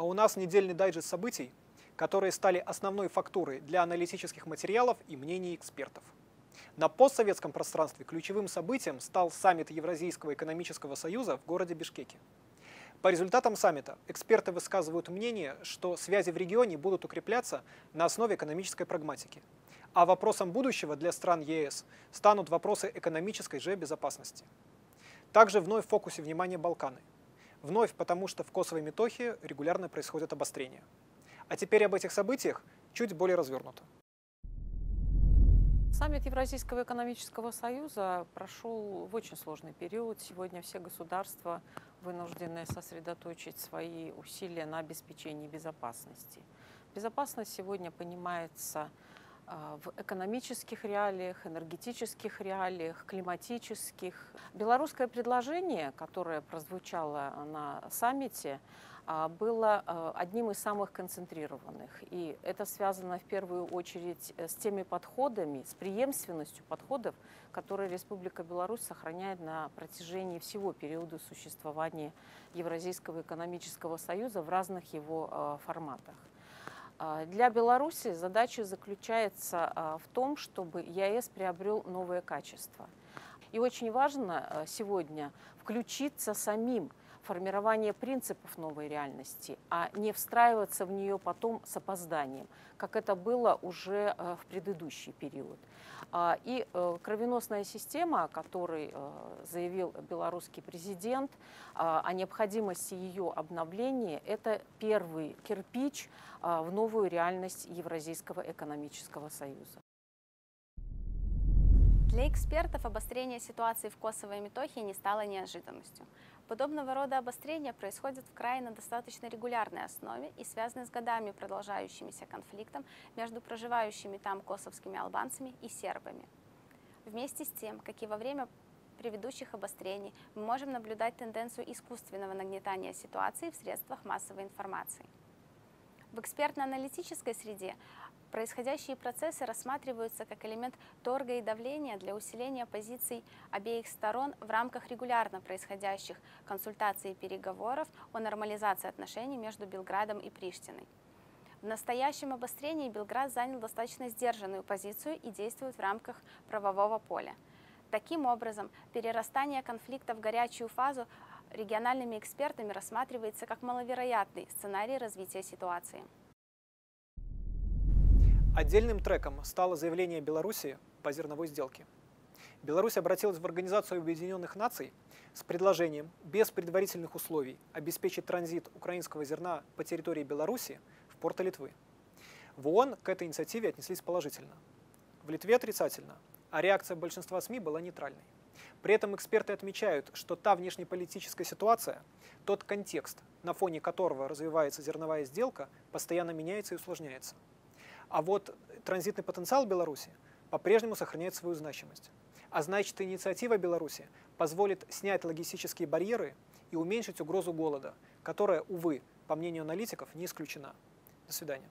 А у нас недельный дайджест событий, которые стали основной фактурой для аналитических материалов и мнений экспертов. На постсоветском пространстве ключевым событием стал саммит Евразийского экономического союза в городе Бишкеке. По результатам саммита эксперты высказывают мнение, что связи в регионе будут укрепляться на основе экономической прагматики. А вопросом будущего для стран ЕС станут вопросы экономической же безопасности. Также вновь в фокусе внимания Балканы. Вновь потому, что в Косово и Метохии регулярно происходят обострения. А теперь об этих событиях чуть более развернуто. Саммит Евразийского экономического союза прошел в очень сложный период. Сегодня все государства вынуждены сосредоточить свои усилия на обеспечении безопасности. Безопасность сегодня понимается в экономических реалиях, энергетических реалиях, климатических. Белорусское предложение, которое прозвучало на саммите, а, было а, одним из самых концентрированных. И это связано в первую очередь э, с теми подходами, с преемственностью подходов, которые Республика Беларусь сохраняет на протяжении всего периода существования Евразийского экономического союза в разных его форматах. А, для Беларуси задача заключается а, в том, чтобы ЕАЭС приобрел новое качество. И очень важно а, сегодня включиться самим формирование принципов новой реальности, а не встраиваться в нее потом с опозданием, как это было уже в предыдущий период. А, и э, кровеносная система, о которой э, заявил белорусский президент, а, о необходимости ее обновления, это первый кирпич а, в новую реальность Евразийского экономического союза. Для экспертов обострение ситуации в Косово и Метохии не стало неожиданностью. Подобного рода обострения происходят в крае на достаточно регулярной основе и связаны с годами продолжающимися конфликтом между проживающими там косовскими албанцами и сербами. Вместе с тем, как и во время предыдущих обострений, мы можем наблюдать тенденцию искусственного нагнетания ситуации в средствах массовой информации. В экспертно-аналитической среде Происходящие процессы рассматриваются как элемент торга и давления для усиления позиций обеих сторон в рамках регулярно происходящих консультаций и переговоров о нормализации отношений между Белградом и Приштиной. В настоящем обострении Белград занял достаточно сдержанную позицию и действует в рамках правового поля. Таким образом, перерастание конфликта в горячую фазу региональными экспертами рассматривается как маловероятный сценарий развития ситуации. Отдельным треком стало заявление Беларуси по зерновой сделке. Беларусь обратилась в Организацию Объединенных Наций с предложением без предварительных условий обеспечить транзит украинского зерна по территории Беларуси в порты Литвы. В ООН к этой инициативе отнеслись положительно. В Литве отрицательно, а реакция большинства СМИ была нейтральной. При этом эксперты отмечают, что та внешнеполитическая ситуация, тот контекст, на фоне которого развивается зерновая сделка, постоянно меняется и усложняется – а вот транзитный потенциал Беларуси по-прежнему сохраняет свою значимость. А значит, инициатива Беларуси позволит снять логистические барьеры и уменьшить угрозу голода, которая, увы, по мнению аналитиков, не исключена. До свидания.